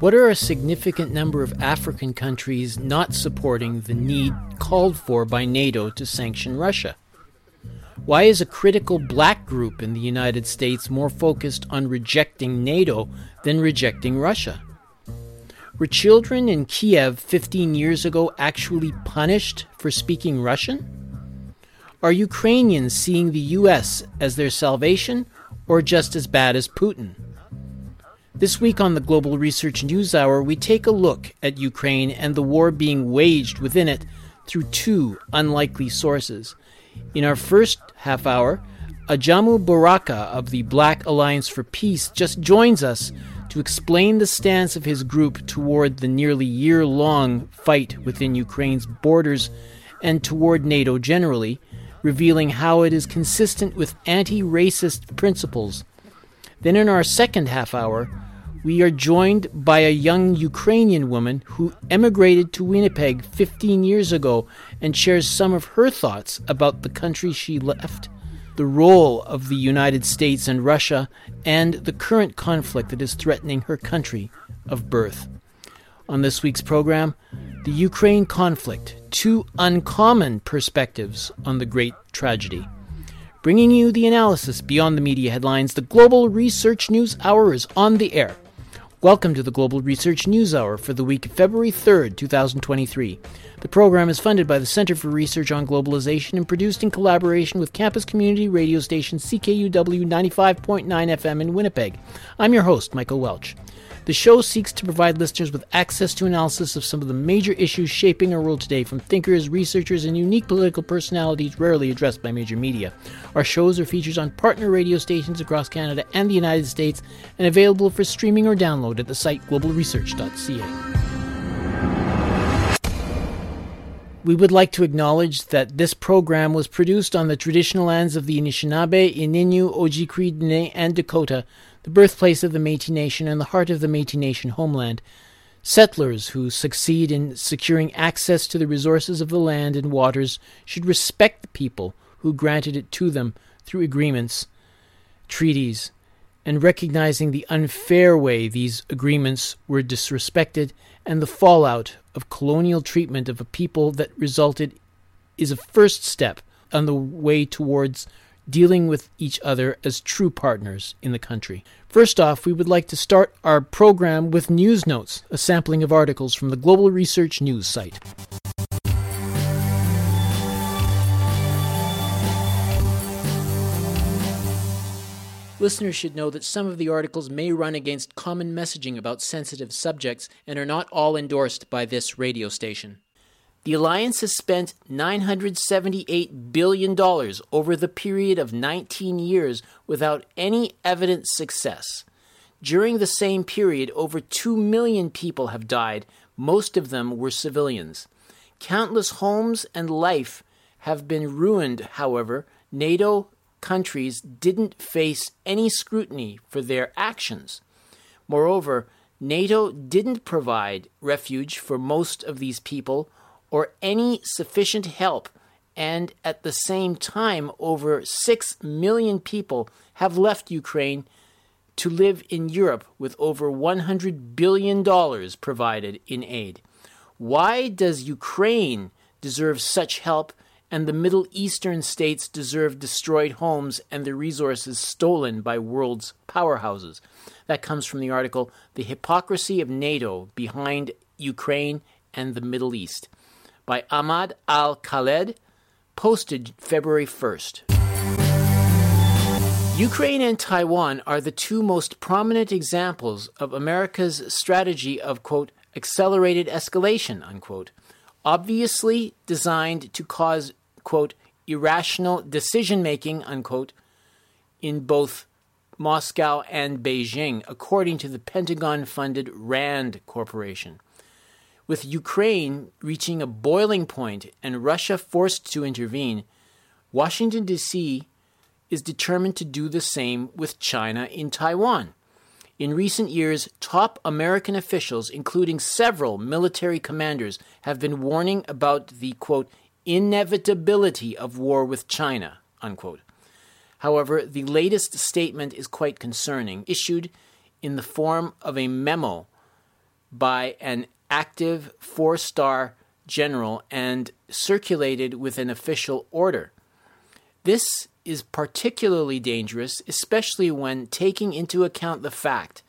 What are a significant number of African countries not supporting the need called for by NATO to sanction Russia? Why is a critical black group in the United States more focused on rejecting NATO than rejecting Russia? Were children in Kiev 15 years ago actually punished for speaking Russian? Are Ukrainians seeing the US as their salvation or just as bad as Putin? This week on the Global Research News Hour, we take a look at Ukraine and the war being waged within it through two unlikely sources. In our first half hour, Ajamu Baraka of the Black Alliance for Peace just joins us to explain the stance of his group toward the nearly year long fight within Ukraine's borders and toward NATO generally, revealing how it is consistent with anti racist principles. Then, in our second half hour, we are joined by a young Ukrainian woman who emigrated to Winnipeg 15 years ago and shares some of her thoughts about the country she left, the role of the United States and Russia, and the current conflict that is threatening her country of birth. On this week's program, the Ukraine conflict, two uncommon perspectives on the great tragedy. Bringing you the analysis beyond the media headlines, the Global Research News Hour is on the air. Welcome to the Global Research News Hour for the week of February 3rd, 2023. The program is funded by the Center for Research on Globalization and produced in collaboration with campus community radio station CKUW 95.9 FM in Winnipeg. I'm your host, Michael Welch. The show seeks to provide listeners with access to analysis of some of the major issues shaping our world today from thinkers, researchers, and unique political personalities rarely addressed by major media. Our shows are features on partner radio stations across Canada and the United States and available for streaming or download at the site globalresearch.ca. We would like to acknowledge that this program was produced on the traditional lands of the Anishinaabe, Ininu, Ojibwe, Dene, and Dakota, the birthplace of the Metis Nation and the heart of the Metis Nation homeland. Settlers who succeed in securing access to the resources of the land and waters should respect the people who granted it to them through agreements, treaties, and recognizing the unfair way these agreements were disrespected and the fallout of colonial treatment of a people that resulted is a first step on the way towards dealing with each other as true partners in the country. First off, we would like to start our program with news notes, a sampling of articles from the Global Research News site. Listeners should know that some of the articles may run against common messaging about sensitive subjects and are not all endorsed by this radio station. The alliance has spent $978 billion over the period of 19 years without any evident success. During the same period, over 2 million people have died, most of them were civilians. Countless homes and life have been ruined, however, NATO countries didn't face any scrutiny for their actions. Moreover, NATO didn't provide refuge for most of these people or any sufficient help, and at the same time, over 6 million people have left Ukraine to live in Europe with over $100 billion provided in aid. Why does Ukraine deserve such help and the Middle Eastern states deserve destroyed homes and their resources stolen by world's powerhouses? That comes from the article The Hypocrisy of NATO Behind Ukraine and the Middle East by Ahmad Al Khaled, posted February 1st. Ukraine and Taiwan are the two most prominent examples of America's strategy of, quote, accelerated escalation, unquote, obviously designed to cause, quote, irrational decision making, unquote, in both Moscow and Beijing, according to the Pentagon funded RAND Corporation. With Ukraine reaching a boiling point and Russia forced to intervene, Washington, D.C. is determined to do the same with China in Taiwan. In recent years, top American officials, including several military commanders, have been warning about the quote, inevitability of war with China. Unquote. However, the latest statement is quite concerning, issued in the form of a memo by an active four star general and circulated with an official order. This is particularly dangerous, especially when taking into account the fact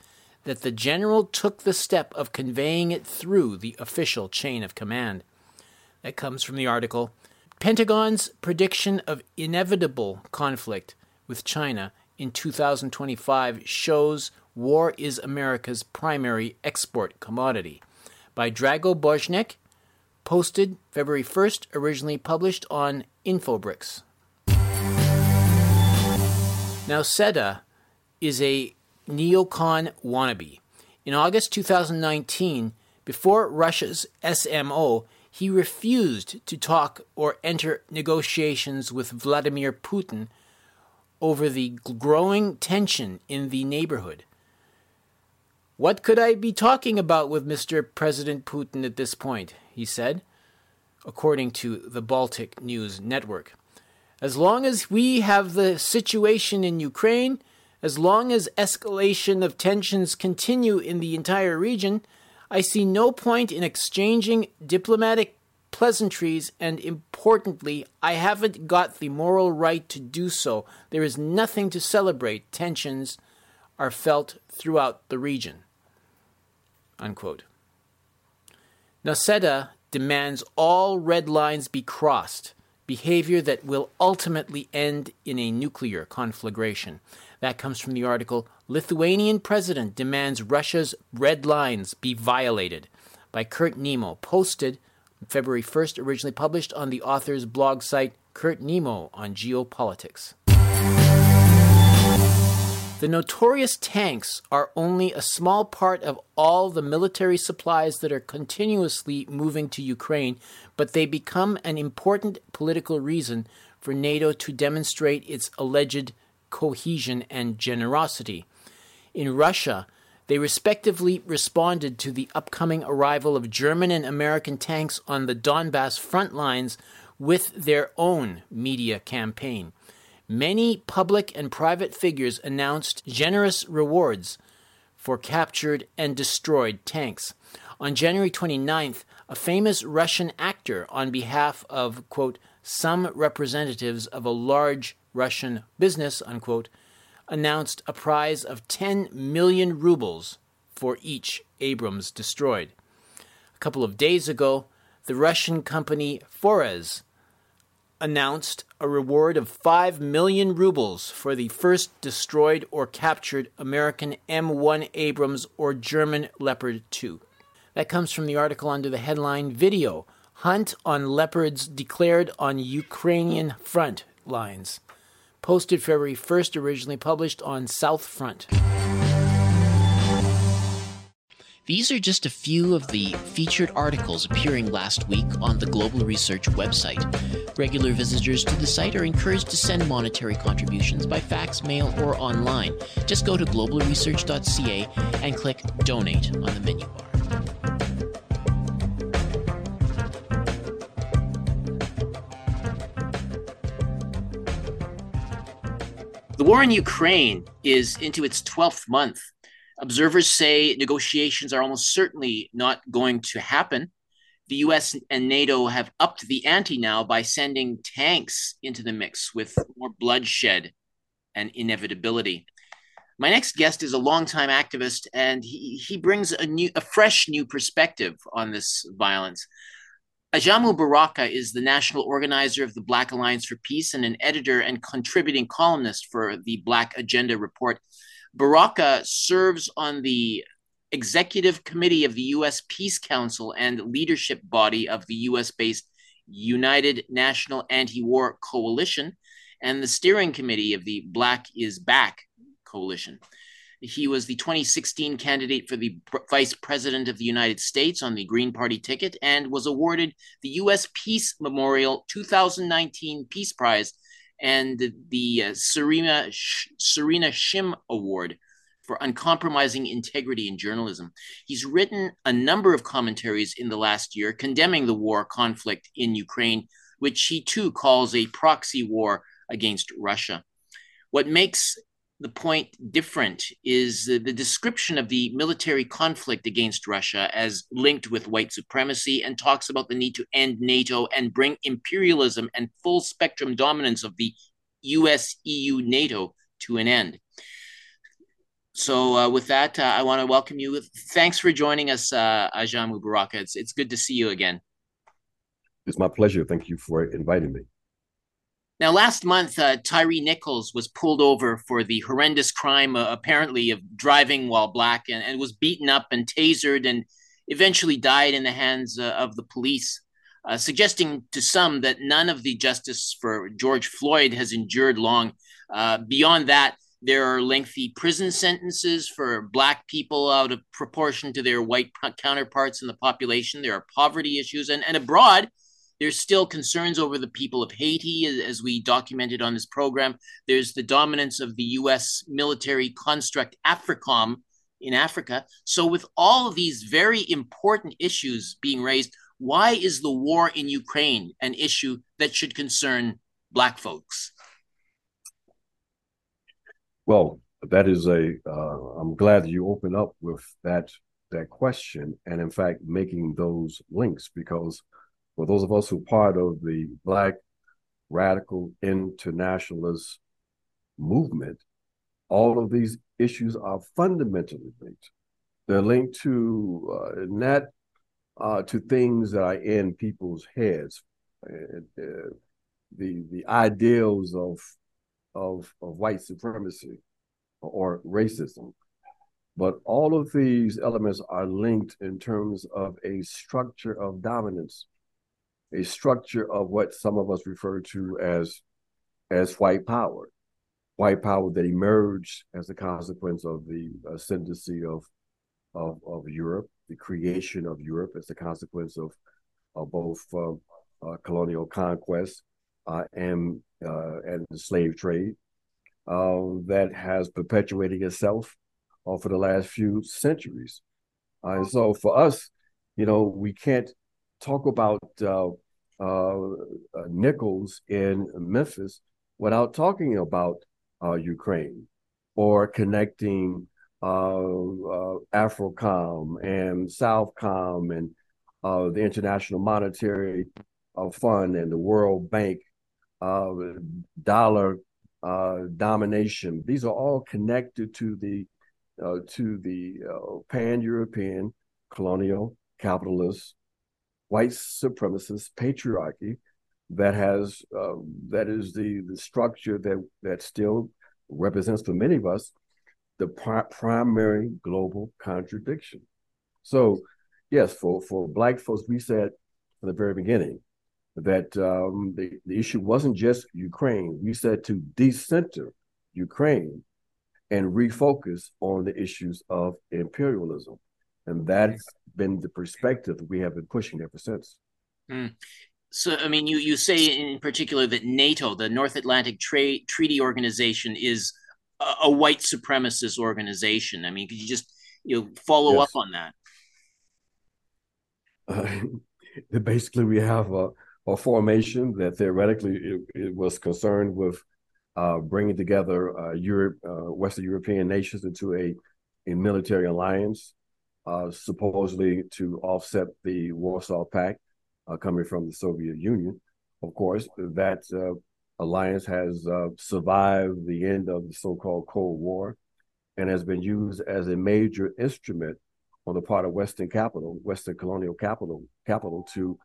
that the general took the step of conveying it through the official chain of command. That comes from the article Pentagon's prediction of inevitable conflict with China in 2025 shows war is America's primary export commodity. By Drago Bosnic, posted February 1st, originally published on InfoBRICS. Nauseda is a neocon wannabe. In August 2019, before Russia's SMO, he refused to talk or enter negotiations with Vladimir Putin over the growing tension in the neighborhood. What could I be talking about with Mr. President Putin at this point? he said, according to the Baltic News Network. As long as we have the situation in Ukraine, as long as escalation of tensions continue in the entire region, I see no point in exchanging diplomatic pleasantries, and importantly, I haven't got the moral right to do so. There is nothing to celebrate. Tensions are felt throughout the region. Unquote. Demands all red lines be crossed behavior that will ultimately end in a nuclear conflagration. That comes from the article Lithuanian President Demands Russia's Red Lines Be Violated by Kurt Nimmo, posted February 1st, originally published on the author's blog site Kurt Nimmo on Geopolitics. The notorious tanks are only a small part of all the military supplies that are continuously moving to Ukraine, but they become an important political reason for NATO to demonstrate its alleged cohesion and generosity. In Russia, they respectively responded to the upcoming arrival of German and American tanks on the Donbass front lines with their own media campaign. Many public and private figures announced generous rewards for captured and destroyed tanks. On January 29th, a famous Russian actor, on behalf of, quote, some representatives of a large Russian business, unquote, announced a prize of 10 million rubles for each Abrams destroyed. A couple of days ago, the Russian company Fores announced a reward of 5 million rubles for the first destroyed or captured American M1 Abrams or German Leopard 2. That comes from the article under the headline Video Hunt on Leopards Declared on Ukrainian Front Lines. Posted February 1st, originally published on South Front. These are just a few of the featured articles appearing last week on the Global Research website. Regular visitors to the site are encouraged to send monetary contributions by fax, mail, or online. Just go to globalresearch.ca and click Donate on the menu bar. The war in Ukraine is into its 12th month Observers say negotiations are almost certainly not going to happen. The US and NATO have upped the ante now by sending tanks into the mix with more bloodshed and inevitability. My next guest is a longtime activist, and he, he brings a new, a fresh new perspective on this violence. Ajamu Baraka is the national organizer of the Black Alliance for Peace and an editor and contributing columnist for the Black Agenda Report. Baraka serves on the executive committee of the U.S. Peace Council and leadership body of the U.S. based United National Anti War Coalition and the steering committee of the Black is Back Coalition. He was the 2016 candidate for the Vice President of the United States on the Green Party ticket and was awarded the U.S. Peace Memorial 2019 Peace Prize and the uh, Serena, Serena Shim Award for uncompromising integrity in journalism. He's written a number of commentaries in the last year condemning the war conflict in Ukraine, which he too calls a proxy war against Russia. What makes the point different is the, the, description of the military conflict against Russia as linked with white supremacy and talks about the need to end NATO and bring imperialism and full spectrum dominance of the US, EU, NATO to an end. So, uh, with that, uh, I want to welcome you. Thanks for joining us, uh. It's, it's good to see you again. It's my pleasure. Thank you for inviting me. Now, last month, uh, Tyre Nichols was pulled over for the horrendous crime, uh, apparently, of driving while black and, and, was beaten up and tasered and eventually died in the hands uh, of the police, uh, suggesting to some that none of the justice for George Floyd has endured long. Uh, beyond that, there are lengthy prison sentences for black people out of proportion to their white counterparts in the population. There are poverty issues, and, and abroad, there's still concerns over the people of Haiti, as we documented on this program. There's the dominance of the US military construct AFRICOM in Africa. So, with all of these very important issues being raised, why is the war in Ukraine an issue that should concern Black folks? Well, that is a. uh, glad that you open up with that that question, and in fact, making those links because for those of us who are part of the Black radical internationalist movement, all of these issues are fundamentally linked. They're linked to uh, not uh, to things that are in people's heads, uh, the the ideals of of of white supremacy or racism, but all of these elements are linked in terms of a structure of dominance a structure of what some of us refer to as as white power, white power that emerged as a consequence of the ascendancy of of, of Europe, the creation of Europe as a consequence of, of both uh, uh, colonial conquest uh, and uh, and the slave trade uh, that has perpetuated itself uh, for the last few centuries. and so for us, you know, we can't talk about uh, uh, Nichols in Memphis without talking about uh, Ukraine or connecting uh, AFRICOM and Southcom and the International Monetary Fund and the World Bank, dollar domination. These are all connected to the uh, to the uh, pan-European colonial capitalist white supremacist patriarchy that has uh, that is the the structure that that still represents for many of us the pri- primary global contradiction. So, yes, for for black folks, we said from the very beginning that um, the the issue wasn't just Ukraine. We said to decenter Ukraine and refocus on the issues of imperialism. And that's been the perspective we have been pushing ever since. Mm. So, I mean, you, you say in particular that NATO, the North Atlantic Tra- Treaty Organization, is a, a, white supremacist organization. I mean, could you just you know follow yes. up on that? Uh, basically, we have a, a formation that theoretically it, it was concerned with uh, bringing together uh, Europe, uh, Western European nations into a, a military alliance uh, supposedly to offset the Warsaw Pact uh, coming from the Soviet Union. Of course, that uh, alliance has uh, survived the end of the so-called Cold War and has been used as a major instrument on the part of Western capital, Western colonial capital, capital to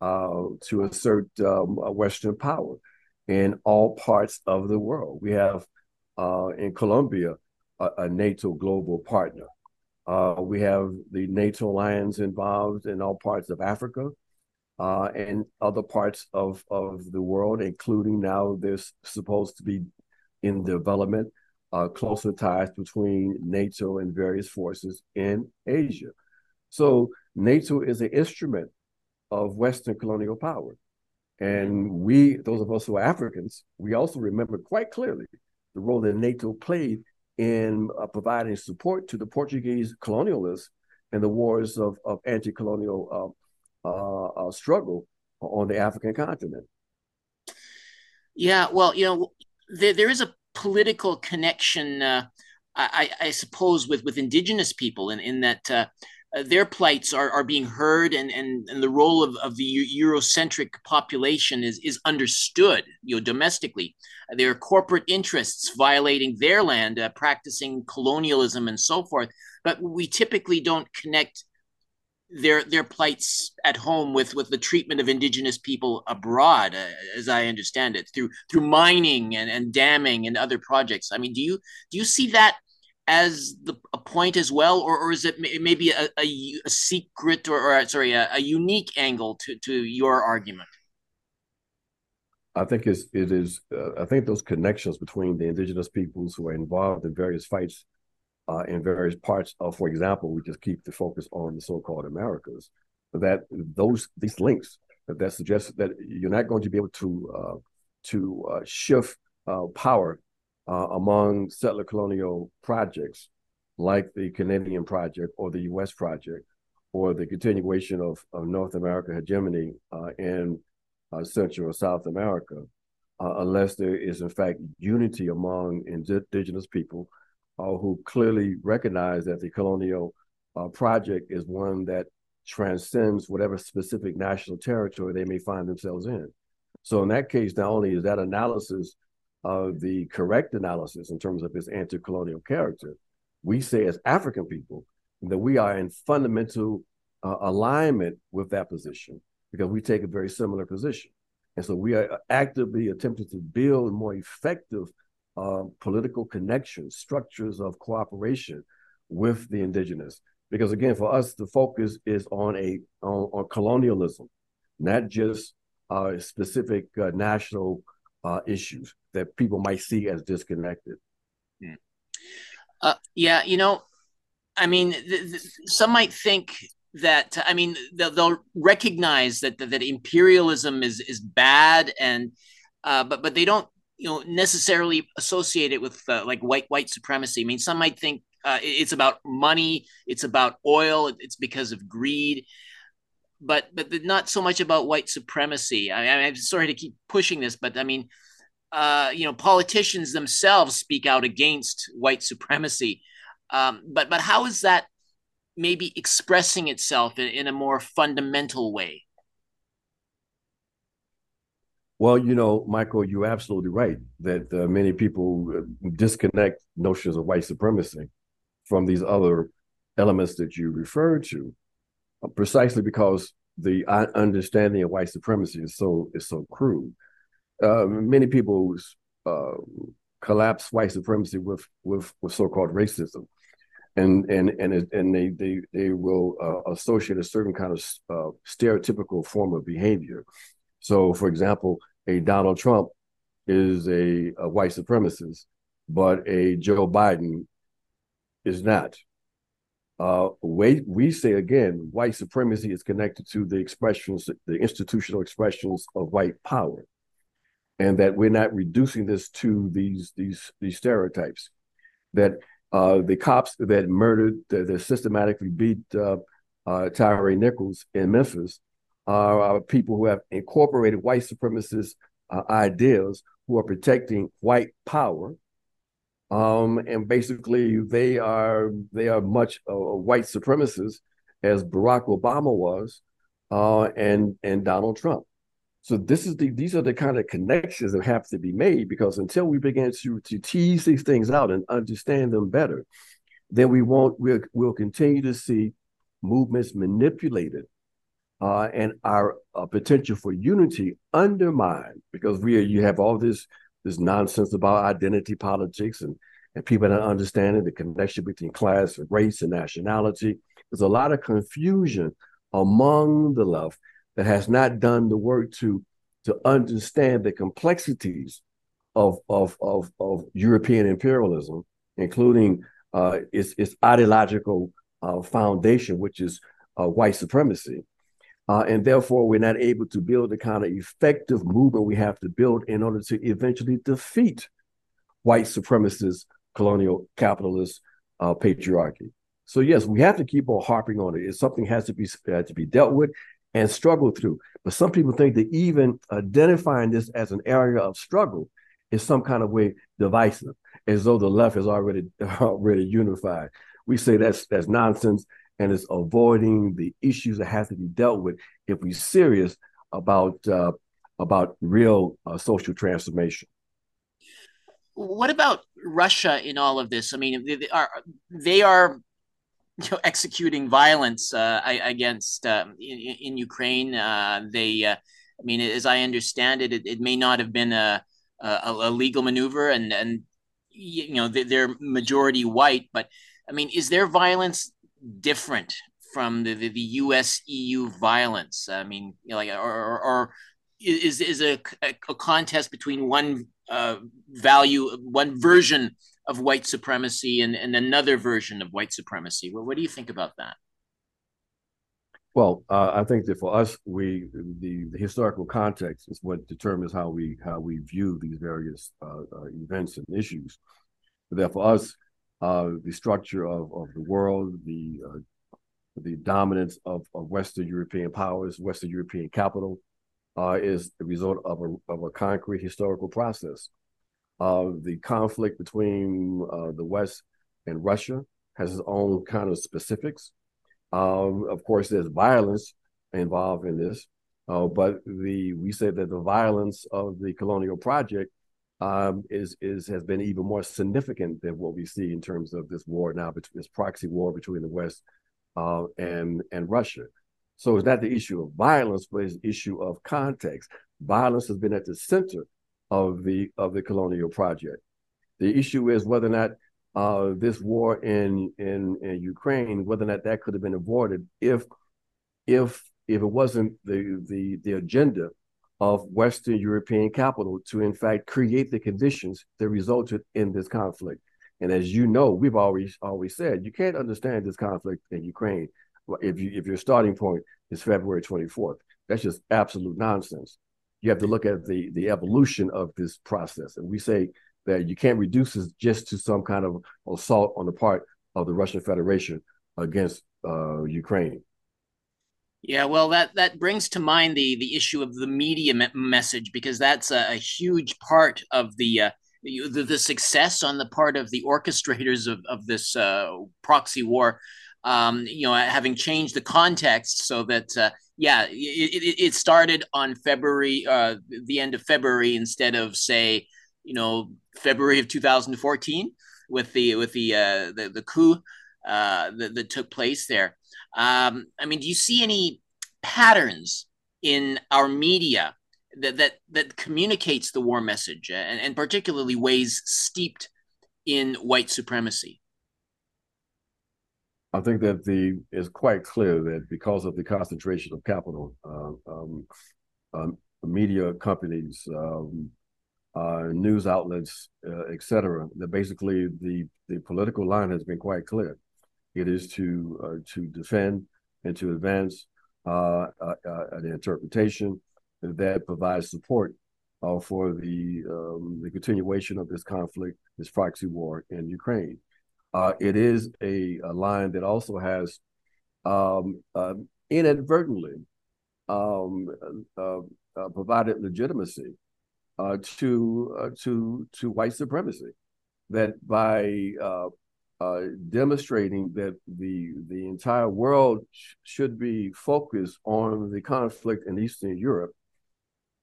uh, to assert um, Western power in all parts of the world. We have in Colombia a, a NATO global partner. Uh, we have the NATO alliance involved in all parts of Africa uh, and other parts of, of the world, including now there's supposed to be in development uh, closer ties between NATO and various forces in Asia. So NATO is an instrument of Western colonial power. And we, those of us who are Africans, we also remember quite clearly the role that NATO played in uh, providing support to the Portuguese colonialists in the wars of, of anti-colonial uh, uh, uh, struggle on the African continent. Yeah, well, you know, there, there is a political connection, uh, I, I, suppose, with, with indigenous people in, in that uh, their plights are, are being heard and, and, and the role of, of the Eurocentric population is, is understood, you know, domestically. There are corporate interests violating their land, uh, practicing colonialism and so forth. But we typically don't connect their their plights at home with with the treatment of indigenous people abroad uh, as i understand it through through mining and, and damming and other projects i mean do you do you see that as the a point as well or, or is it maybe a, a, a secret or, or sorry a, a, unique angle to to your argument? I think it's, it is uh, i think those connections between the indigenous peoples who are involved in various fights uh, in various parts of, for example, we just keep the focus on the so-called Americas, that those these links that, that suggests that you're not going to be able to uh, to uh, shift uh, power uh, among settler colonial projects like the Canadian project or the U.S. project or the continuation of, of North America hegemony uh, in Central or South America, unless there is in fact unity among indigenous people uh, who clearly recognize that the colonial uh, project is one that transcends whatever specific national territory they may find themselves in. So in that case, not only is that analysis of the correct analysis in terms of its anti-colonial character, we say as African people that we are in fundamental uh, alignment with that position because we take a very similar position. And so we are actively attempting to build more effective uh, political connections, structures of cooperation with the indigenous. Because again, for us, the focus is on a on, on colonialism, not just uh, specific uh, national uh, issues that people might see as disconnected. Hmm. Uh, yeah, you know, I mean, th- th- some might think that I mean they'll, they'll recognize that, that, imperialism is is bad and uh, but but they don't you know necessarily associate it with uh, like white white supremacy. I mean, some might think uh, it's about money, it's about oil, it's because of greed, but but not so much about white supremacy. I, am sorry to keep pushing this, but I mean, uh, you know, politicians themselves speak out against white supremacy. Um, but but how is that maybe expressing itself in, in a more fundamental way? Well, you know, Michael, you're absolutely right that uh, many people uh, disconnect notions of white supremacy from these other elements that you referred to, precisely because the uh, understanding of white supremacy is so is so crude. Uh, many people uh, collapse white supremacy with with, with so-called racism, and and and and they they they will associate a certain kind of stereotypical form of behavior so, for example, a Donald Trump is a, a white supremacist, but a Joe Biden is not. Uh, we, we say again, white supremacy is connected to the expressions, the institutional expressions of white power, and that we're not reducing this to these these these stereotypes. That uh, the cops that murdered, that, that systematically beat uh, uh, Tyre Nichols in Memphis are people who have incorporated white supremacist uh, ideas who are protecting white power. Um, and basically, they are they are much uh, white supremacists as Barack Obama was, uh, and and Donald Trump. So this is the these are the kind of connections that have to be made because until we begin to to tease these things out and understand them better, then we won't we'll, we'll continue to see movements manipulated uh, and our uh, potential for unity undermined because we are, you have all this this nonsense about identity politics and and people not understanding the connection between class and race and nationality. There's a lot of confusion among the left that has not done the work to to understand the complexities of of of, of European imperialism, including uh, its its ideological uh, foundation, which is uh, white supremacy uh, and therefore, we're not able to build the kind of effective movement we have to build in order to eventually defeat white supremacist, colonial, capitalist uh, patriarchy. So yes, we have to keep on harping on it. It's something has to be uh, to be dealt with and struggled through. But some people think that even identifying this as an area of struggle is some kind of way divisive, as though the left is already already unified. We say that's that's nonsense, and it's avoiding the issues that have to be dealt with if we're serious about uh, about real uh, social transformation. What about Russia in all of this? I mean, they are they are you know, executing violence uh, against uh, in, in, Ukraine. Uh, they, uh, I mean, as I understand it, it, it may not have been a, a, a, legal maneuver, and and you know they're majority white, but I mean, is there violence different from the, the, the U.S. EU violence? I mean, you know, like or, or, or is is a, a contest between one uh, value, one version of white supremacy and, and another version of white supremacy. What, what do you think about that? Well, uh, I think that for us, we the, the, historical context is what determines how we how we view these various uh, uh, events and issues. But that for us, uh, the structure of, of the world, the uh, the dominance of, of Western European powers, Western European capital, uh, is the result of a of a concrete historical process. Uh, the conflict between uh, the West and Russia has its own kind of specifics. Um, of course, there's violence involved in this, uh, but the we say that the violence of the colonial project um, is is has been even more significant than what we see in terms of this war now, this proxy war between the West uh, and and Russia. So it's not the issue of violence, but it's the issue of context. Violence has been at the center of the of the colonial project. The issue is whether or not uh, this war in, in in Ukraine, whether or not that could have been avoided if if if it wasn't the the the agenda of Western European capital to in fact create the conditions that resulted in this conflict. And as you know, we've always always said you can't understand this conflict in Ukraine if you if your starting point is February 24th. That's just absolute nonsense you have to look at the the evolution of this process. And we say that you can't reduce this just to some kind of assault on the part of the Russian Federation against uh, Ukraine. Yeah, well, that that brings to mind the the issue of the media me- message because that's a, a, huge part of the, uh, the, the success on the part of the orchestrators of of this uh, proxy war. Um, you know, having changed the context so that uh, yeah, it, it, started on February, uh, the end of February, instead of say, you know, February of 2014 with the with the uh, the, the coup uh, that, that took place there. Um, I mean, do you see any patterns in our media that that that communicates the war message, and, and particularly ways steeped in white supremacy? I think that the it's quite clear that because of the concentration of capital, uh, um, um, media companies, um, uh, news outlets, uh, et cetera, that basically the the political line has been quite clear. It is to uh, to defend and to advance uh, uh, an interpretation that provides support for the um, the continuation of this conflict, this proxy war in Ukraine. It is a, a, line that also has um, uh, inadvertently um, uh, uh provided legitimacy uh, to to to white supremacy. That by demonstrating that the the entire world sh- should be focused on the conflict in Eastern Europe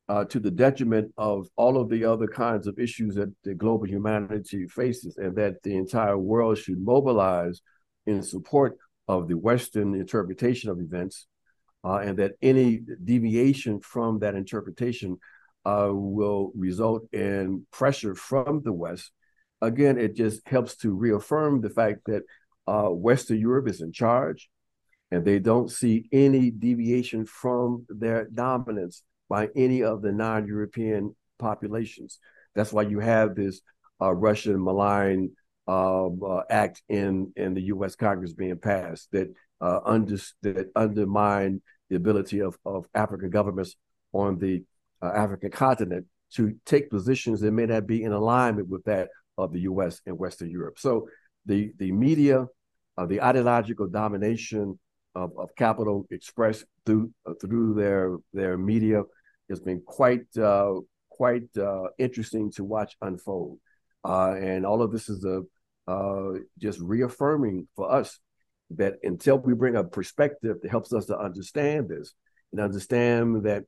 uh, to the detriment of all of the other kinds of issues that the global humanity faces, and that the entire world should mobilize in support of the Western interpretation of events, uh, and that any deviation from that interpretation uh, will result in pressure from the West. Again, it just helps to reaffirm the fact that uh, Western Europe is in charge, and they don't see any deviation from their dominance by any of the non-European populations. That's why you have this uh, Russian malign um, uh, act in in the U.S. Congress being passed that uh, under, that undermine the ability of of African governments on the uh, African continent to take positions that may not be in alignment with that of the U.S. and Western Europe. So the the media, uh, the ideological domination of, of capital expressed through uh, through their their media has been quite uh, quite uh, interesting to watch unfold. Uh, and all of this is a uh, just reaffirming for us that until we bring a perspective that helps us to understand this and understand that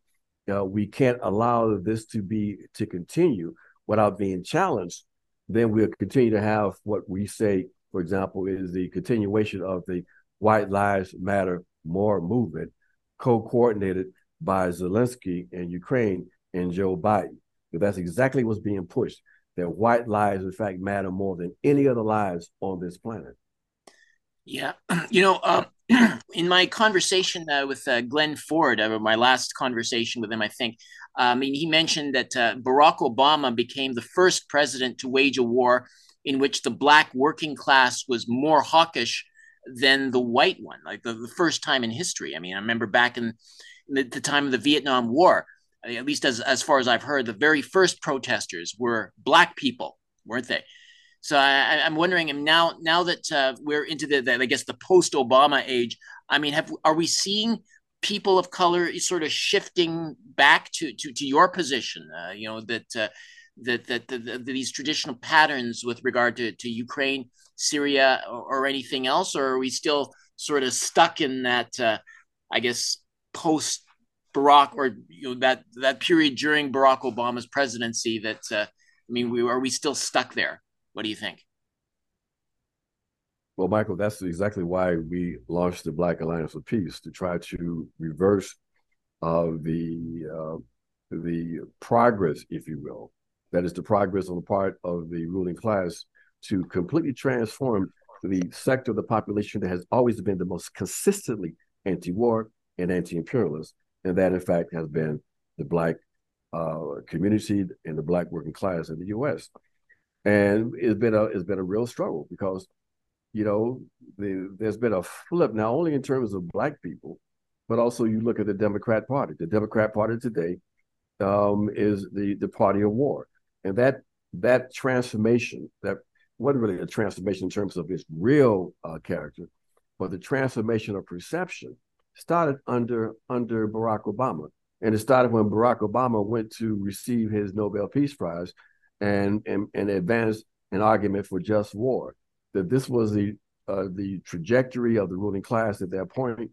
we can't allow this to be to continue without being challenged, then we'll continue to have what we say, for example, is the continuation of the White Lives Matter More movement, co-coordinated by Zelensky in Ukraine and Joe Biden. But that's exactly what's being pushed. That white lives, in fact, matter more than any other lives on this planet. Yeah, you know, um, in my conversation uh, with uh, Glen Ford, uh, my last conversation with him, I think, I mean, he mentioned that uh, Barack Obama became the first president to wage a war in which the black working class was more hawkish than the white one, like the, the first time in history. I mean, I remember back in the, the time of the Vietnam War, at least as, as far as I've heard, the very first protesters were black people, weren't they? So I, am wondering, now now that uh, we're into the, the, I guess the post-Obama age, I mean, have are we seeing people of color sort of shifting back to to, to your position? Uh, you know that uh, that that the, the, these traditional patterns with regard to to Ukraine, Syria, or, or, anything else, or are we still sort of stuck in that? Uh, I guess post Barack or you know that that period during Barack Obama's presidency. That uh, I mean, we are we still stuck there? What do you think? Well, Michael, that's exactly why we launched the Black Alliance for Peace to try to reverse uh, the uh, the progress, if you will, that is the progress on the part of the ruling class to completely transform the sector of the population that has always been the most consistently anti-war and anti-imperialist, and that in fact has been the black uh, community and the black working class in the U.S and it's been a it's been a real struggle because you know the, there's been a flip not only in terms of black people but also you look at the democrat party. The democrat party today um, is the the party of war. And that that transformation that wasn't really a transformation in terms of its real uh, character but the transformation of perception started under under barack obama. And it started when barack obama went to receive his nobel peace prize and and, and advance an argument for just war. That this was the uh, the trajectory of the ruling class at that point,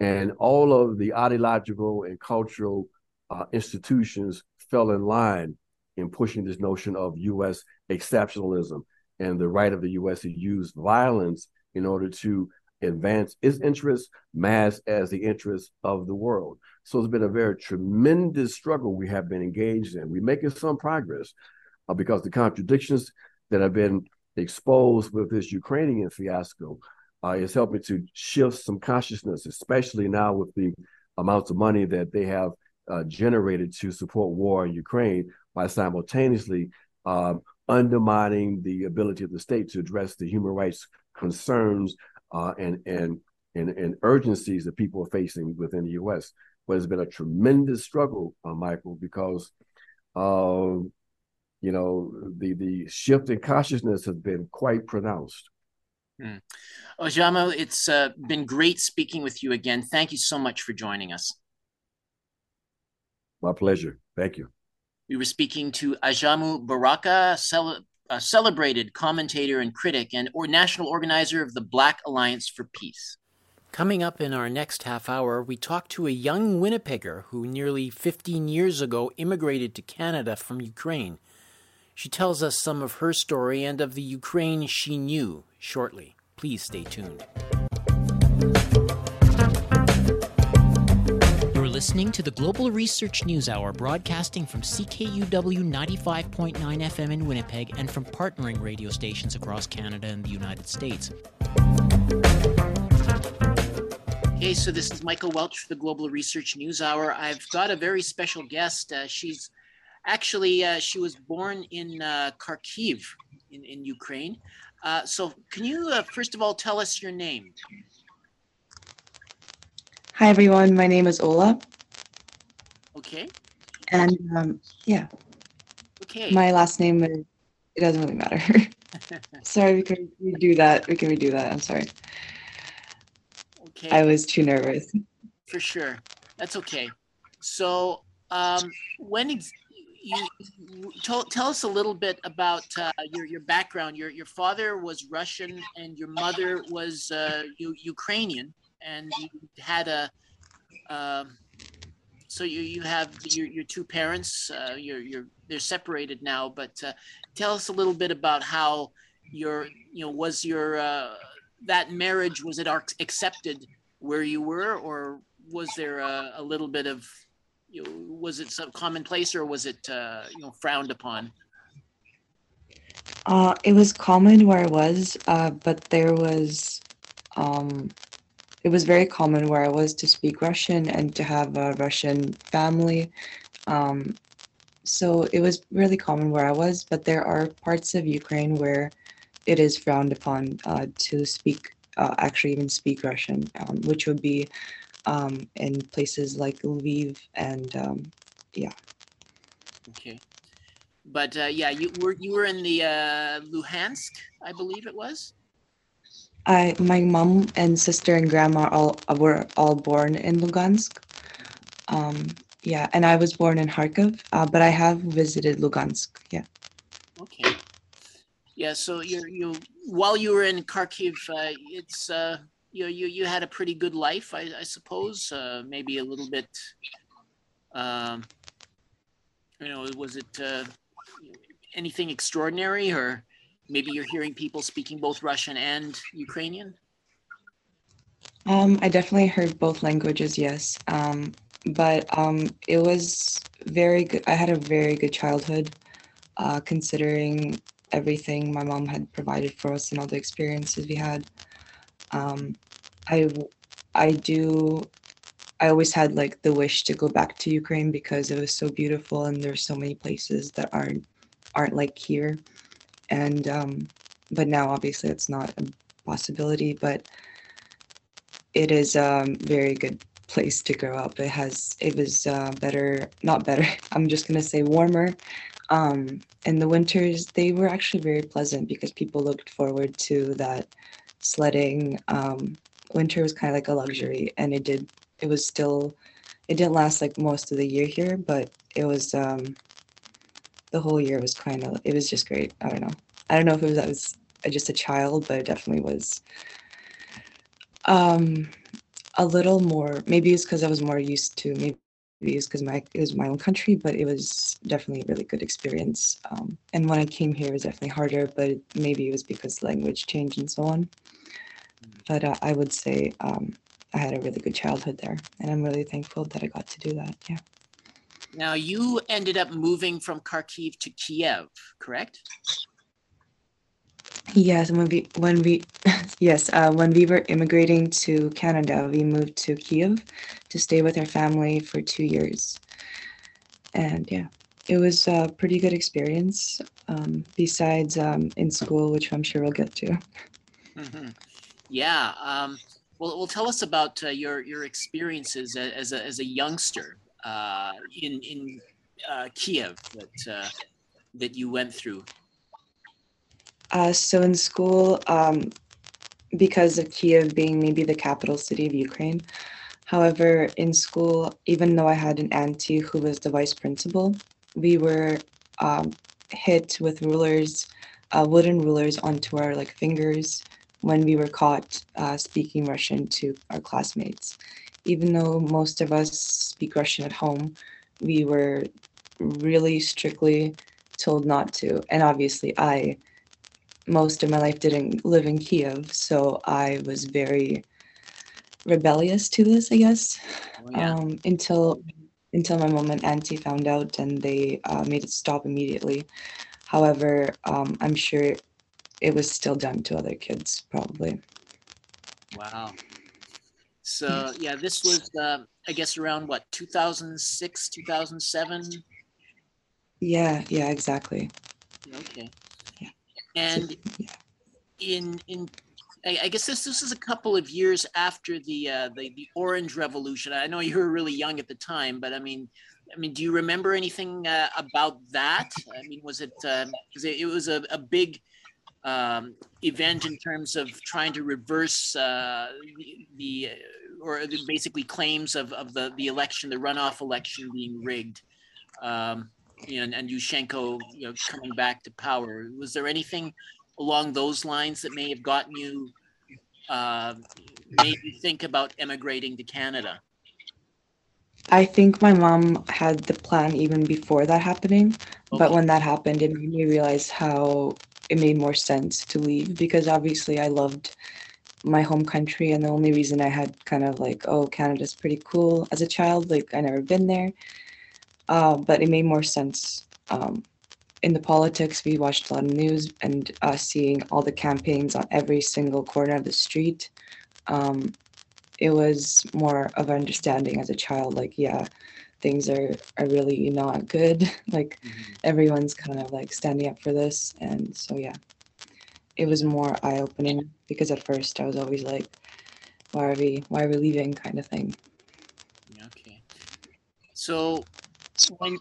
and all of the ideological and cultural uh, institutions fell in line in pushing this notion of U.S. exceptionalism and the right of the U.S. to use violence in order to advance its interests, mass as the interests of the world. So it's been a very tremendous struggle we have been engaged in. We're making some progress, uh, because the contradictions that have been exposed with this Ukrainian fiasco uh, is helping to shift some consciousness, especially now with the amounts of money that they have uh, generated to support war in Ukraine by simultaneously um, undermining the ability of the state to address the human rights concerns uh, and, and, and, and urgencies that people are facing within the U.S. But it's been a tremendous struggle, uh, Michael, because uh, you know, the the shift in consciousness has been quite pronounced. Mm. Ajamu, it's uh, been great speaking with you again. Thank you so much for joining us. My pleasure. Thank you. We were speaking to Ajamu Baraka, cel- a celebrated commentator and critic and or national organizer of the Black Alliance for Peace. Coming up in our next half hour, we talk to a young Winnipegger who nearly 15 years ago immigrated to Canada from Ukraine. She tells us some of her story and of the Ukraine she knew shortly. Please stay tuned. You're listening to the Global Research News Hour, broadcasting from CKUW 95.9 FM in Winnipeg and from partnering radio stations across Canada and the United States. Hey, so this is Michael Welch for the Global Research News Hour. I've got a very special guest. Uh, she's Actually, uh, she was born in uh, Kharkiv in, in Ukraine. Uh, so, can you uh, first of all tell us your name? Hi, everyone. My name is Ola. Okay. And um, yeah. Okay. My last name is, it doesn't really matter. sorry, we can redo that. We can redo that. I'm sorry. Okay. I was too nervous. For sure. That's okay. So, um, when ex- you, tell, tell us a little bit about uh, your your background. Your your father was Russian and your mother was uh, U- Ukrainian, and you had a. Um, so you you have your, your two parents. Uh, you're you're they're separated now, but uh, tell us a little bit about how your you know was your uh, that marriage was it accepted where you were, or was there a, a little bit of you know, was it some commonplace or was it uh, you know frowned upon? Uh, it was common where I was, uh, but there was, um, it was very common where I was to speak Russian and to have a Russian family. Um, so it was really common where I was, but there are parts of Ukraine where it is frowned upon uh, to speak, uh, actually even speak Russian, um, which would be um, in places like Lviv and um, yeah. Okay, but uh, yeah, you were you were in the uh, Luhansk, I believe it was. I my mom and sister and grandma all were all born in Lugansk. Um, yeah, and I was born in Kharkov, uh, but I have visited Lugansk. Yeah. Okay. Yeah, so you you while you were in Kharkiv, uh, it's uh, you you you had a pretty good life, I, I suppose. Uh, maybe a little bit. Um, you know, was it uh, anything extraordinary, or maybe you're hearing people speaking both Russian and Ukrainian? Um, I definitely heard both languages. Yes, um, but um, it was very good. I had a very good childhood, uh, considering everything my mom had provided for us and all the experiences we had um, I I do I always had like the wish to go back to Ukraine because it was so beautiful and there's so many places that aren't aren't like here. And um, but now obviously it's not a possibility, but it is a very good place to grow up. It has it was uh, better, not better. I'm just gonna say warmer. Um, and the winters they were actually very pleasant because people looked forward to that sledding. Um, winter was kind of like a luxury, and it did. It was still. It didn't last like most of the year here, but it was. Um, the whole year was kind of. It was just great. I don't know. I don't know if it was I was just a child, but it definitely was. Um, a little more. Maybe it's because I was more used to. Maybe it's because my it was my own country, but it was definitely a really good experience. Um, and when I came here, it was definitely harder, but maybe it was because language change and so on but uh, I would say um, I had a really good childhood there, and I'm really thankful that I got to do that. Yeah. Now you ended up moving from Kharkiv to Kiev, correct? Yes, when we when we yes uh, when we were immigrating to Canada, we moved to Kiev to stay with our family for two years, and yeah, it was a pretty good experience. Um, besides um, in school, which I'm sure we'll get to. Mm-hmm. Yeah. Um, well, well, tell us about uh, your your experiences as a as a youngster uh, in in uh, Kiev that uh, that you went through. Uh, so in school, um, because of Kiev being maybe the capital city of Ukraine. However, in school, even though I had an auntie who was the vice principal, we were um, hit with rulers, uh, wooden rulers onto our like fingers when we were caught uh, speaking Russian to our classmates. Even though most of us speak Russian at home, we were really strictly told not to. And obviously, I, most of my life, didn't live in Kiev, so I was very rebellious to this, I guess, oh, yeah. um, until until my mom and auntie found out and they uh, made it stop immediately. However, um, I'm sure it was still done to other kids probably wow so yeah this was uh, i guess around what 2006 2007 yeah yeah exactly okay. And in in I, guess this this is a couple of years after the uh, the the Orange Revolution. I know you were really young at the time, but I mean, I mean, do you remember anything uh, about that? I mean, was it um, it, it, was a, a big um, event in terms of trying to reverse uh, the, the, or basically claims of, of the, the election, the runoff election being rigged. Um, and, and Yushchenko, you know, coming back to power. Was there anything along those lines that may have gotten you, uh, made you think about emigrating to Canada? I think my mom had the plan even before that happening, but when that happened, it made me realize how it made more sense to leave because obviously I loved my home country, and the only reason I had kind of like, oh, Canada's pretty cool as a child, like I never been there, uh, but it made more sense. Um, in the politics, we watched a lot of news and uh, seeing all the campaigns on every single corner of the street. Um, it was more of an understanding as a child, like, yeah, things are are really not good. like Mhm. everyone's kind of like standing up for this, and so yeah, it was more eye opening because at first I was always like, why are we why are we leaving kind of thing. Okay. So when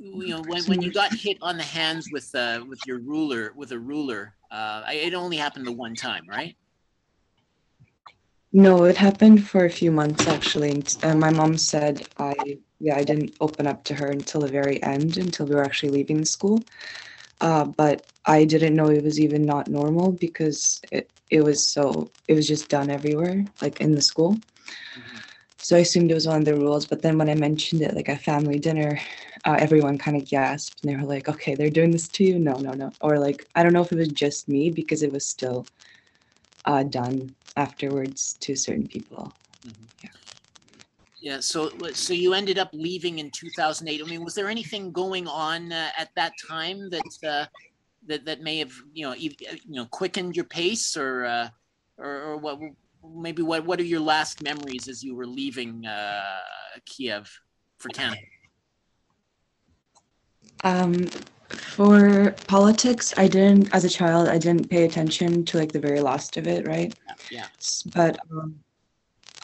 you know when, when you got hit on the hands with uh with your ruler with a ruler, uh, it only happened the one time, right? No, it happened for a few months actually. and uh, my mom said I yeah I didn't open up to her until the very end until we were actually leaving the school. Uh, but I didn't know it was even not normal because it, it was so it was just done everywhere like in the school. Mhm. So I assumed it was one of the rules. But then when I mentioned it like a family dinner, uh, everyone kind of gasped and they were like, "Okay, they're doing this to you? No, no, no." Or like I don't know if it was just me because it was still uh, done afterwards to certain people. Yeah. Yeah, so so you ended up leaving in 2008. I mean, was there anything going on uh, at that time that uh, that that may have you know uh, you know quickened your pace or uh, or, or what? Maybe what what are your last memories as you were leaving uh, Kiev for Canada? Um, for politics, I didn't, as a child, I didn't pay attention to like the very last of it, right? Yeah. But um,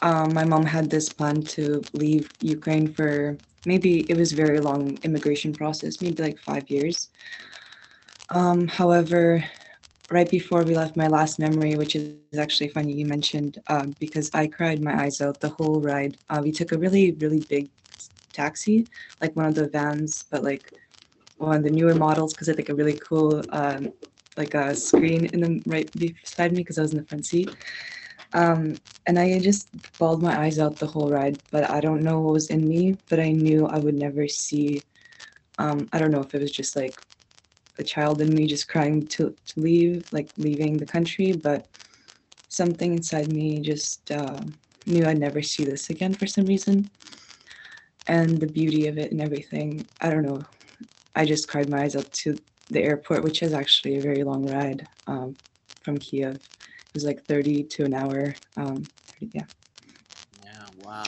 um, my mom had this plan to leave Ukraine for maybe it was very long immigration process, maybe like five years. Um, however, right before we left, my last memory, which is actually funny you mentioned, um, because I cried my eyes out the whole ride. Uh, we took a really, really big taxi, like one of the vans, but like one of the newer models because had like a really cool um, like a screen in the right beside me because I was in the front seat. Um, and I just bawled my eyes out the whole ride, but I don't know what was in me, but I knew I would never see. Um, I don't know if it was just like a child in me just crying to, to leave, like leaving the country, but something inside me just uh, knew I'd never see this again for some reason. And the beauty of it and everything, I don't know. I just cried my eyes out to the airport, which is actually a very long ride um, from Kiev. It was like 30 to an hour. Um, yeah. Yeah. Wow.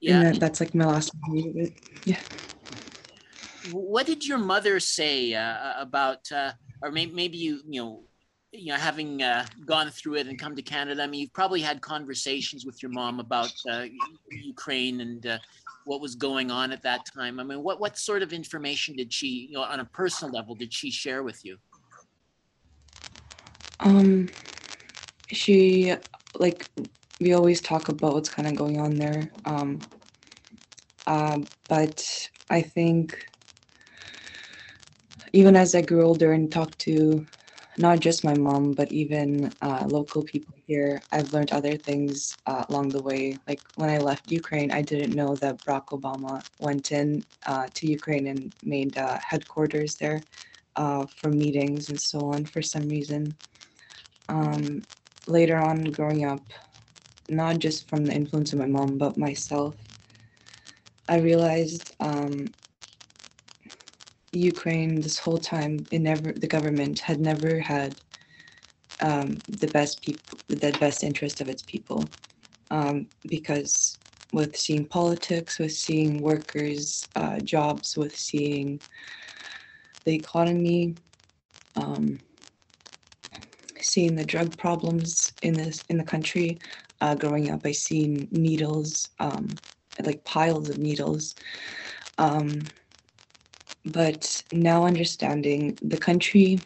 Yeah. that, that's like my last memory of it. Yeah. What did your mother say uh, about uh, or maybe, maybe you you know you know having uh, gone through it and come to canada? I mean you've probably had conversations with your mom about uh, ukraine and uh, what was going on at that time. I mean what what sort of information did she you know on a personal level did she share with you? Um, she like we always talk about what's kind of going on there. Um, uh, but I think even as I grew older and talked to not just my mom, but even uh, local people here, I've learned other things uh, along the way. Like when I left Ukraine, I didn't know that Barack Obama went in uh, to Ukraine and made uh, headquarters there uh, for meetings and so on for some reason um, later on growing up, not just from the influence of my mom, but myself, I realized um, Ukraine this whole time, it never the government had never had um, the best people, the best interest of its people, um, because with seeing politics, with seeing workers' uh, jobs, with seeing the economy. Um, seeing the drug problems in this in the country. Uh, growing up, I seen needles, um, like piles of needles. But now understanding the country,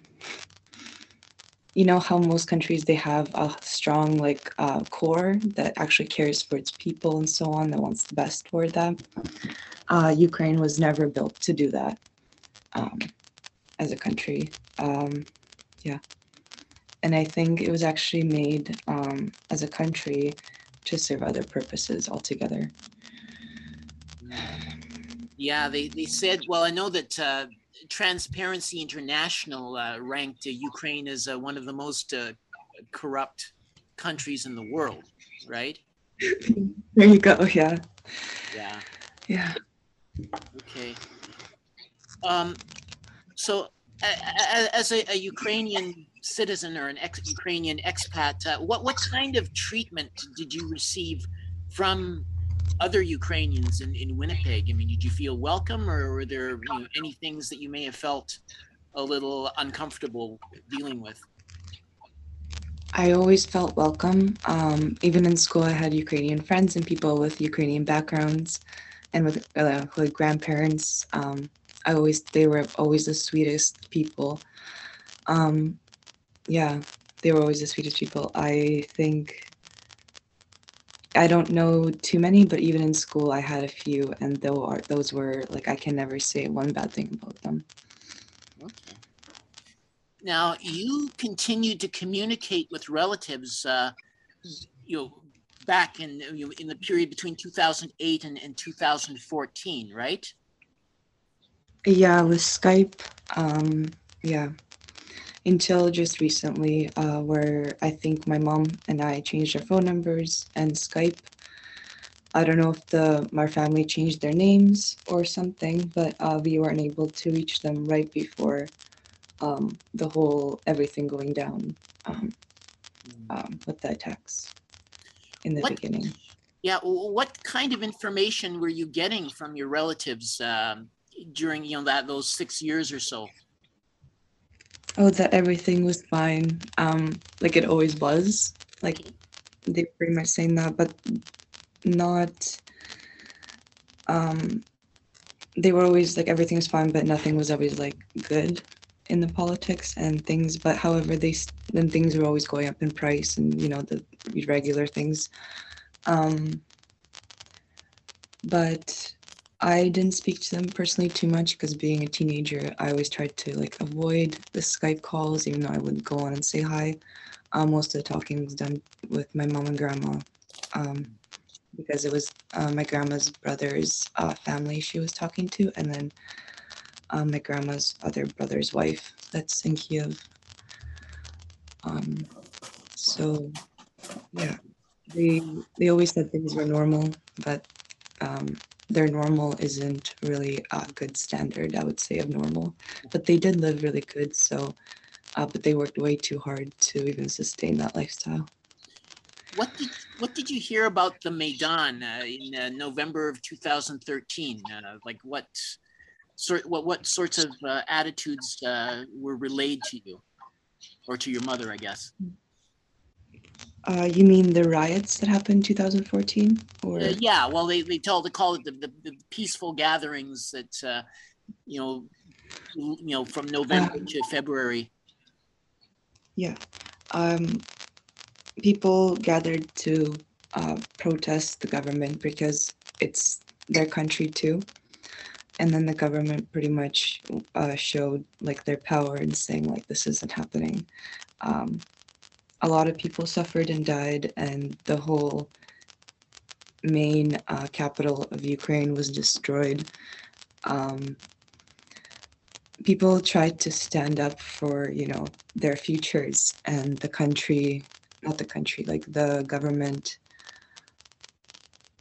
you know how most countries they have a strong like uh, core that actually cares for its people and so on that wants the best for them. Uh, ukraine was never built to do that um, as a country. Um, yeah. And i think it was actually made um, as a country to serve other purposes altogether yeah they, they said well i know that uh, Transparency International uh, ranked uh, Ukraine as uh, one of the most uh, corrupt countries in the world, right? There you go. Yeah. Yeah. Yeah. Okay. Um, so, as a, a, Ukrainian citizen or an ex-Ukrainian expat, uh, what what kind of treatment did you receive from other Ukrainians in, in Winnipeg? I mean, did you feel welcome, or were there you know, any things that you may have felt a little uncomfortable dealing with? I always felt welcome. Um, even in school, I had Ukrainian friends and people with Ukrainian backgrounds, and with uh, with grandparents. Um, I always they were always the sweetest people. Um, yeah, they were always the sweetest people. I think I don't know too many, but even in school, I had a few, and those those were like I can never say one bad thing about them. Okay. Now you continued to communicate with relatives, uh, you know, back in you know, in the period between 2008 and, and 2014, right? Yeah, with Skype. Um, yeah until just recently, uh, where I think my mom and I changed our phone numbers and Skype. I don't know if the my family changed their names or something, but uh, we weren't able to reach them right before um, the whole everything going down um, um, with the attacks in the what, beginning. Yeah, what kind of information were you getting from your relatives um, during you know that those six years or so? Oh, that everything was fine. Um, like it always was. Like they pretty much saying that, but not. Um, they were always like everything was fine, but nothing was always like good in the politics and things. But however, they then things were always going up in price, and you know the regular things. Um, but I didn't speak to them personally too much because being a teenager, I always tried to like avoid the Skype calls, even though I would go on and say hi. Um, most of the talking was done with my mom and grandma um, because it was uh, my grandma's brother's uh, family she was talking to, and then um, my grandma's other brother's wife that's in Kiev. Um, so, yeah, they they always said things were normal, but um, their normal isn't really a good standard, I would say, of normal. But they did live really good, so, uh, but they worked way too hard to even sustain that lifestyle. What did what did you hear about the Maidan uh, in uh, November of 2013? Uh, like what sort what what sorts of uh, attitudes uh, were relayed to you or to your mother, I guess? Uh, you mean the riots that happened in 2014? Or uh, yeah, well, they they tell to call it the, the, the peaceful gatherings that uh, you know you know from November uh, to February. Yeah, um, people gathered to uh, protest the government because it's their country too, and then the government pretty much uh, showed like their power in saying like this isn't happening. Um, a lot of people suffered and died, and the whole main uh, capital of Ukraine was destroyed. Um, people tried to stand up for, you know, their futures, and the country, not the country, like the government.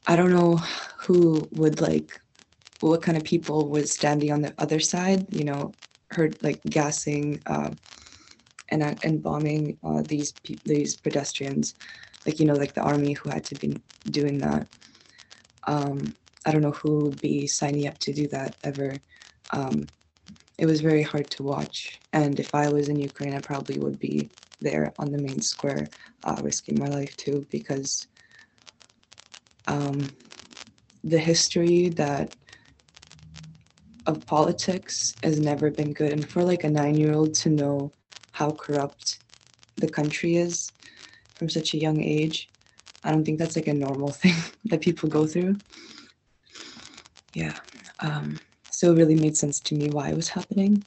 I don't know who would like, what kind of people was standing on the other side, you know, heard like gassing. Uh, and and bombing uh, these these pedestrians, like you know, like the army who had to be doing that. Um, I don't know who would be signing up to do that ever. Um, it was very hard to watch, and if I was in Ukraine, I probably would be there on the main square, uh, risking my life too, because um, the history that of politics has never been good, and for like a nine-year-old to know how corrupt the country is from such a young age. I don't think that's like a normal thing that people go through. Yeah. Um, so it really made sense to me why it was happening.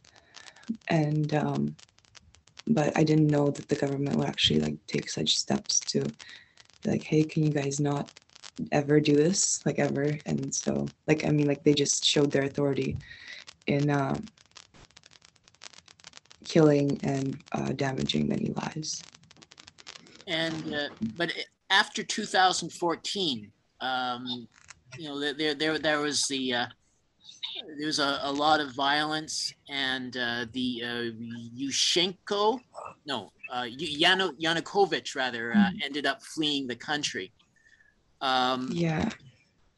And um, but I didn't know that the government would actually like take such steps to like, hey, can you guys not ever do this, like ever? And so, like, I mean, like they just showed their authority in um, killing and uh, damaging many lives. And uh, but after 2014, um, you know, there there there was the uh, there was a, a lot of violence, and uh, the uh, Yushchenko, no, uh, Yano, Yanukovych rather, uh, mm-hmm. ended up fleeing the country. Um, yeah.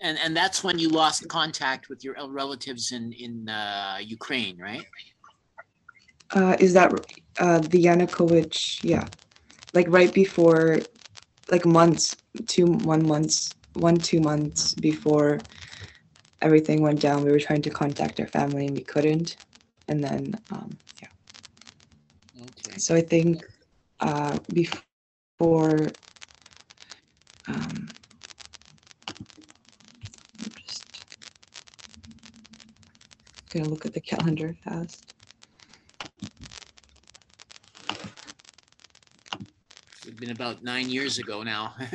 And and that's when you lost contact with your relatives in in uh, Ukraine, right? Uh, is that uh, the Yanukovych? Yeah, like right before, like months, two one months, one two months before everything went down. We were trying to contact our family and we couldn't. And then, um, yeah. Okay. So I think uh, before, um, I'm just gonna look at the calendar fast. It's been about nine years ago now.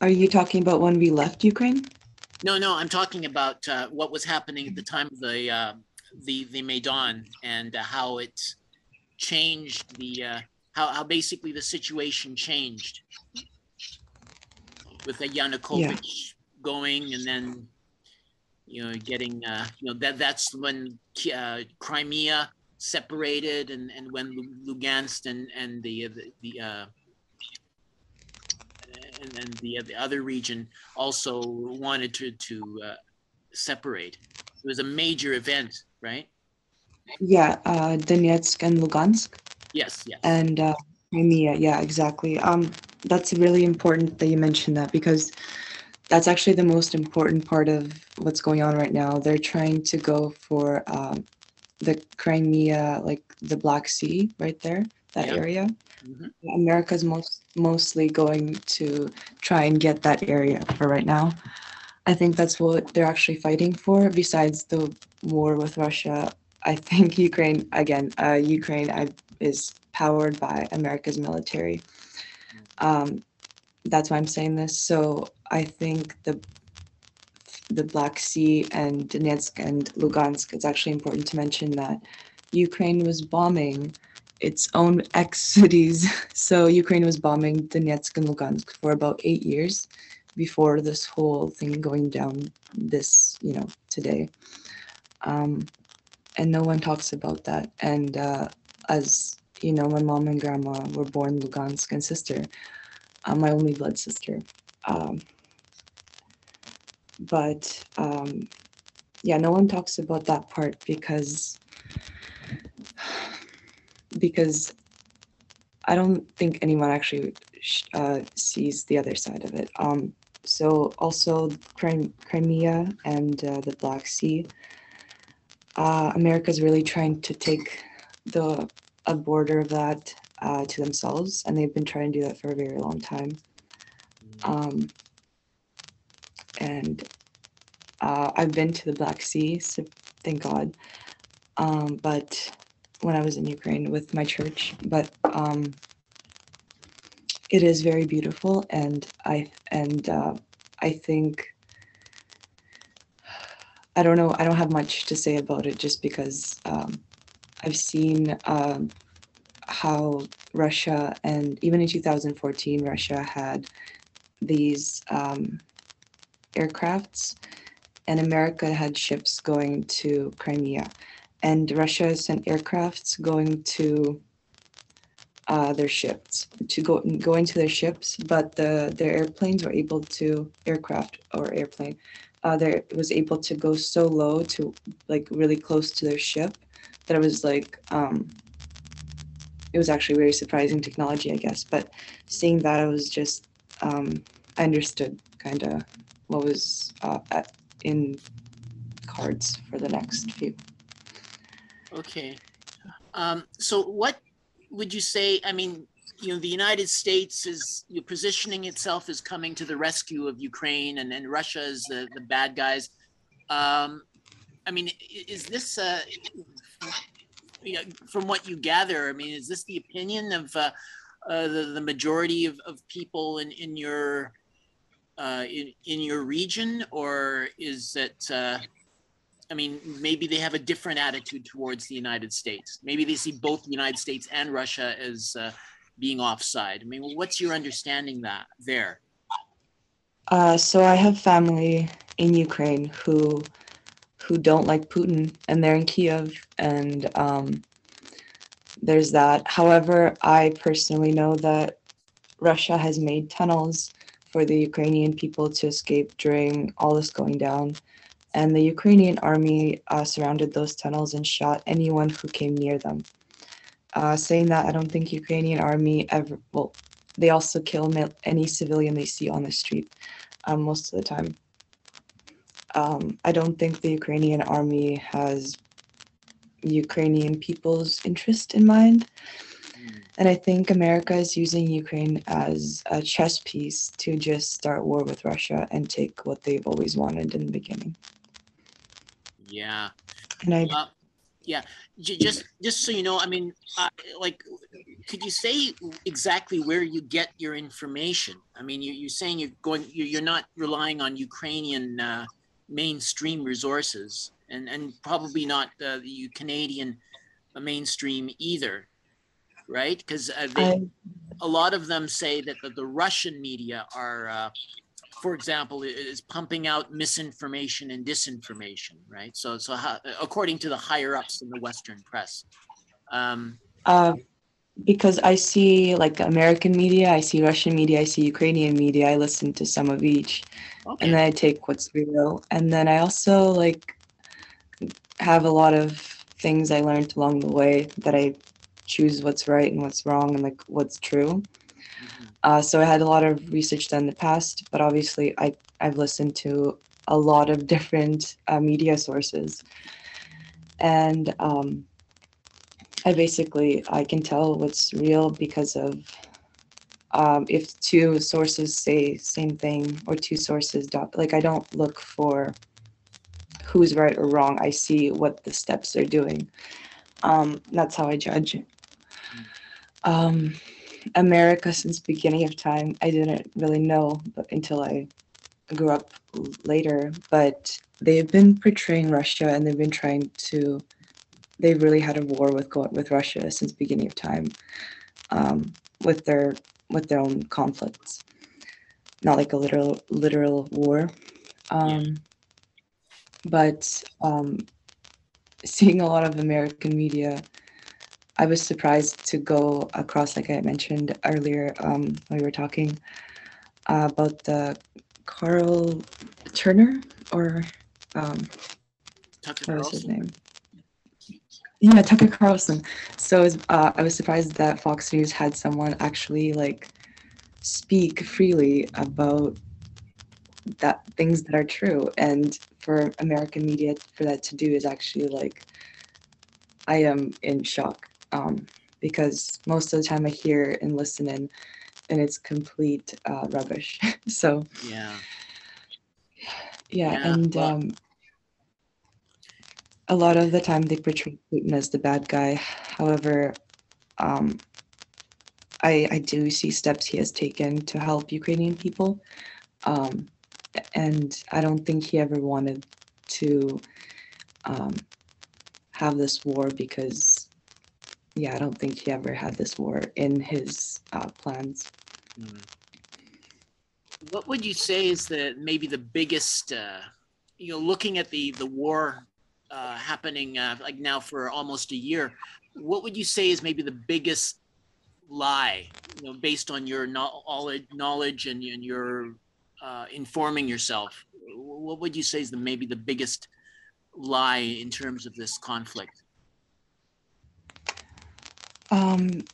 Are you talking about when we left Ukraine? No, no, I'm talking about uh, what was happening at the time of the uh, the the Maidan and uh, how it changed the uh, how how basically the situation changed with the Yanukovych yeah. going and then you know getting uh, you know that that's when uh, Crimea separated and and when Lugansk and and the the, the and then the, the other region also wanted to, to uh, separate. It was a major event, right? Yeah, uh, Donetsk and Lugansk. Yes, yes. And uh, Crimea, yeah, exactly. Um, that's really important that you mentioned that because that's actually the most important part of what's going on right now. They're trying to go for um, the Crimea, like the Black Sea, right there, that area. Mm-hmm. America's most mostly going to try and get that area for right now. I think that's what they're actually fighting for. Besides the war with Russia, I think Ukraine again. Uh, Ukraine I, is powered by America's military. Um, that's why I'm saying this. So I think the the Black Sea and Donetsk and Lugansk. It's actually important to mention that Ukraine was bombing its own ex cities. So Ukraine was bombing Donetsk and Lugansk for about eight years before this whole thing going down this, you know, today. Um, and no one talks about that. And uh, as you know, my mom and grandma were born Lugansk and sister, uh, my only blood sister. Um, but um, yeah, no one talks about that part because because I don't think anyone actually uh, sees the other side of it. Um, so also Crimea and uh, the Black Sea. Uh, is really trying to take the a border of that uh, to themselves, and they've been trying to do that for a very long time. Um, and uh, I've been to the Black Sea, so thank God. Um, but when I was in Ukraine with my church, but um, it is very beautiful, and I and uh, I think I don't know. I don't have much to say about it, just because um, I've seen um, how Russia and even in 2014, Russia had these um, aircrafts, and America had ships going to Crimea and Russia sent aircrafts going to uh, their ships to go go into their ships, but the their airplanes were able to aircraft or airplane, uh, there was able to go so low to like really close to their ship that it was like um, it was actually very surprising technology, I guess. But seeing that, I was just um, I understood kind of what was uh, at, in cards for the next few. Okay. Um, so, what would you say? I mean, you know, the United States is you positioning itself as coming to the rescue of Ukraine, and then Russia is the, the bad guys. Um, I mean, is this, uh, you know, from what you gather, I mean, is this the opinion of uh, uh, the, the majority of, of people in, in your uh, in, in your region, or is it? Uh, I mean, maybe they have a different attitude towards the United States. Maybe they see both the United States and Russia as uh, being offside. I mean, what's your understanding that there? Uh, so I have family in Ukraine who who don't like Putin, and they're in Kiev, and um, there's that. However, I personally know that Russia has made tunnels for the Ukrainian people to escape during all this going down, and the Ukrainian army uh, surrounded those tunnels and shot anyone who came near them. Uh, saying that, I don't think Ukrainian army ever. Well, they also kill any civilian they see on the street um, most of the time. Um, I don't think the Ukrainian army has Ukrainian people's interest in mind. And I think America is using Ukraine as a chess piece to just start war with Russia and take what they've always wanted in the beginning. Yeah. And I. Uh, yeah, just just so you know, I mean, uh, like, could you say exactly where you get your information? I mean, you, you're saying you're going, you're not relying on Ukrainian uh, mainstream resources and, and probably not uh, the Canadian mainstream either, right? Because uh, a lot of them say that the, the Russian media are, uh, for example, is pumping out misinformation and disinformation, right? So, so how, according to the higher ups in the Western press. Um, uh, because I see like American media, I see Russian media, I see Ukrainian media. I listen to some of each, okay. and then I take what's real. And then I also like have a lot of things I learned along the way that I choose what's right and what's wrong and like what's true. Mm-hmm. Uh, so I had a lot of research done in the past, but obviously I I've listened to a lot of different uh, media sources, and um, I basically I can tell what's real because of um, if two sources say same thing or two sources don't like I don't look for who's right or wrong. I see what the steps are doing. Um, that's how I judge. Um, America since beginning of time, I didn't really know until I grew up later. But they've been portraying Russia, and they've been trying to. They've really had a war with with Russia since beginning of time, um, with their with their own conflicts. Not like a literal literal war. Um, yeah but um, seeing a lot of American media, I was surprised to go across, like I mentioned earlier um, when we were talking uh, about the Carl Turner or um, Tucker what was his name? Yeah, Tucker Carlson. So was, uh, I was surprised that Fox News had someone actually like speak freely about that things that are true and for american media for that to do is actually like i am in shock um, because most of the time i hear and listen in and it's complete uh, rubbish. So yeah. yeah, yeah and well, um, a lot of the time they portray putin as the bad guy. However um, I, I do see steps he has taken to help Ukrainian people. Um, and I don't think he ever wanted to um, have this war because, yeah, I don't think he ever had this war in his uh, plans. Mm. What would you say is the maybe the biggest, uh, you know, looking at the the war uh, happening uh, like now for almost a year? What would you say is maybe the biggest lie, you know, based on your knowledge and, and your uh, informing yourself, what would you say is the maybe the biggest lie in terms of this conflict? Um,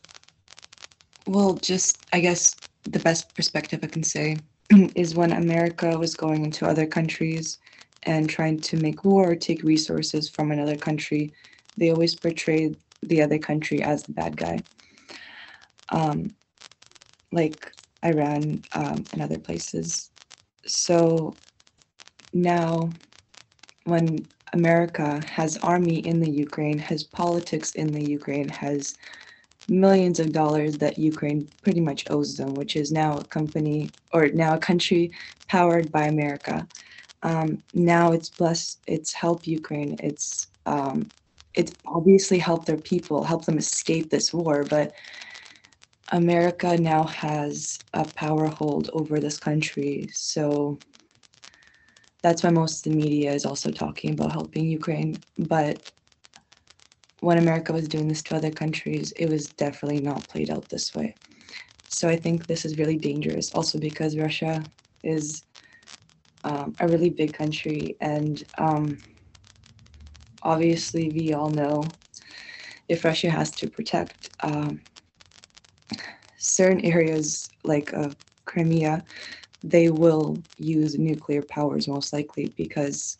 well, just I guess the best perspective I can say is when America was going into other countries and trying to make war or take resources from another country, they always portray the other country as the bad guy. Um, like Iran um, and other places. So now, when America has army in the Ukraine, has politics in the Ukraine, has millions of dollars that Ukraine pretty much owes them, which is now a company or now a country powered by America. Um, now it's blessed, it's helped Ukraine, it's um, it's obviously helped their people, help them escape this war, but America now has a power hold over this country. So that's why most of the media is also talking about helping Ukraine. But when America was doing this to other countries, it was definitely not played out this way. So I think this is really dangerous also because Russia is um, a really big country. And um, obviously, we all know if Russia has to protect um, certain areas like uh, Crimea, they will use nuclear powers most likely because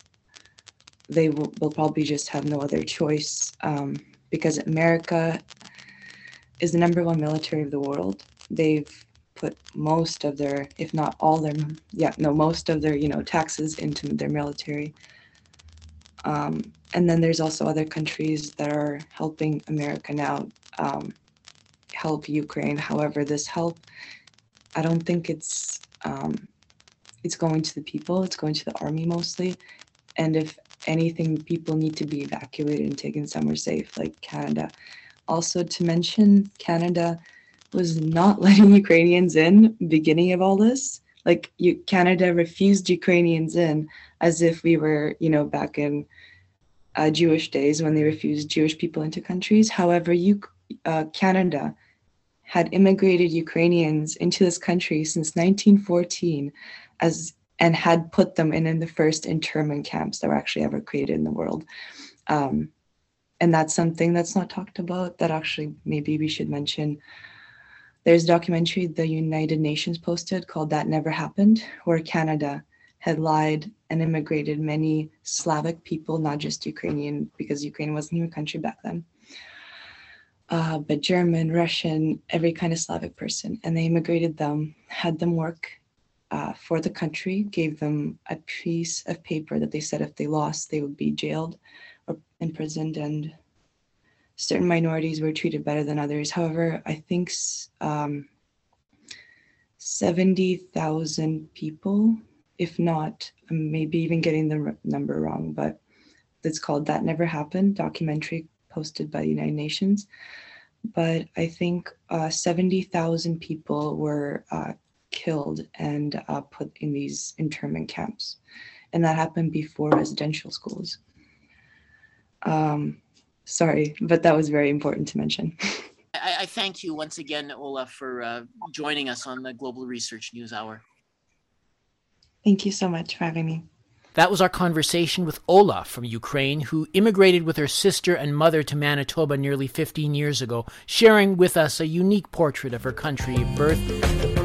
they will, will probably just have no other choice um, because America is the number one military of the world. They've put most of their, if not all their, yeah, no, most of their, you know, taxes into their military. Um, and then there's also other countries that are helping America now. Um, help Ukraine. However, this help, I don't think it's um, it's going to the people. It's going to the army mostly. And if anything, people need to be evacuated and taken somewhere safe, like Canada. Also, to mention, Canada was not letting Ukrainians in beginning of all this. Like you, Canada refused Ukrainians in as if we were, you know, back in uh, Jewish days when they refused Jewish people into countries. However, you, uh, Canada had immigrated Ukrainians into this country since 1914 as and had put them in, in the first internment camps that were actually ever created in the world. Um, and that's something that's not talked about that actually maybe we should mention. There's a documentary the United Nations posted called That Never Happened, where Canada had lied and immigrated many Slavic people, not just Ukrainian, because Ukraine wasn't even a country back then uh, but German, Russian, every kind of Slavic person. And they immigrated them, had them work uh, for the country, gave them a piece of paper that they said if they lost, they would be jailed or imprisoned, and certain minorities were treated better than others. However, I think um, 70,000 people, if not, maybe even getting the number wrong, but it's called That Never Happened documentary posted by the United Nations. But I think uh, 70,000 people were uh, killed and uh, put in these internment camps. And that happened before residential schools. Um, sorry, but that was very important to mention. I, I thank you once again, Ola, for uh, joining us on the Global Research News Hour. Thank you so much for having me. That was our conversation with Ola from Ukraine, who immigrated with her sister and mother to Manitoba nearly 15 years ago, sharing with us a unique portrait of her country of birth.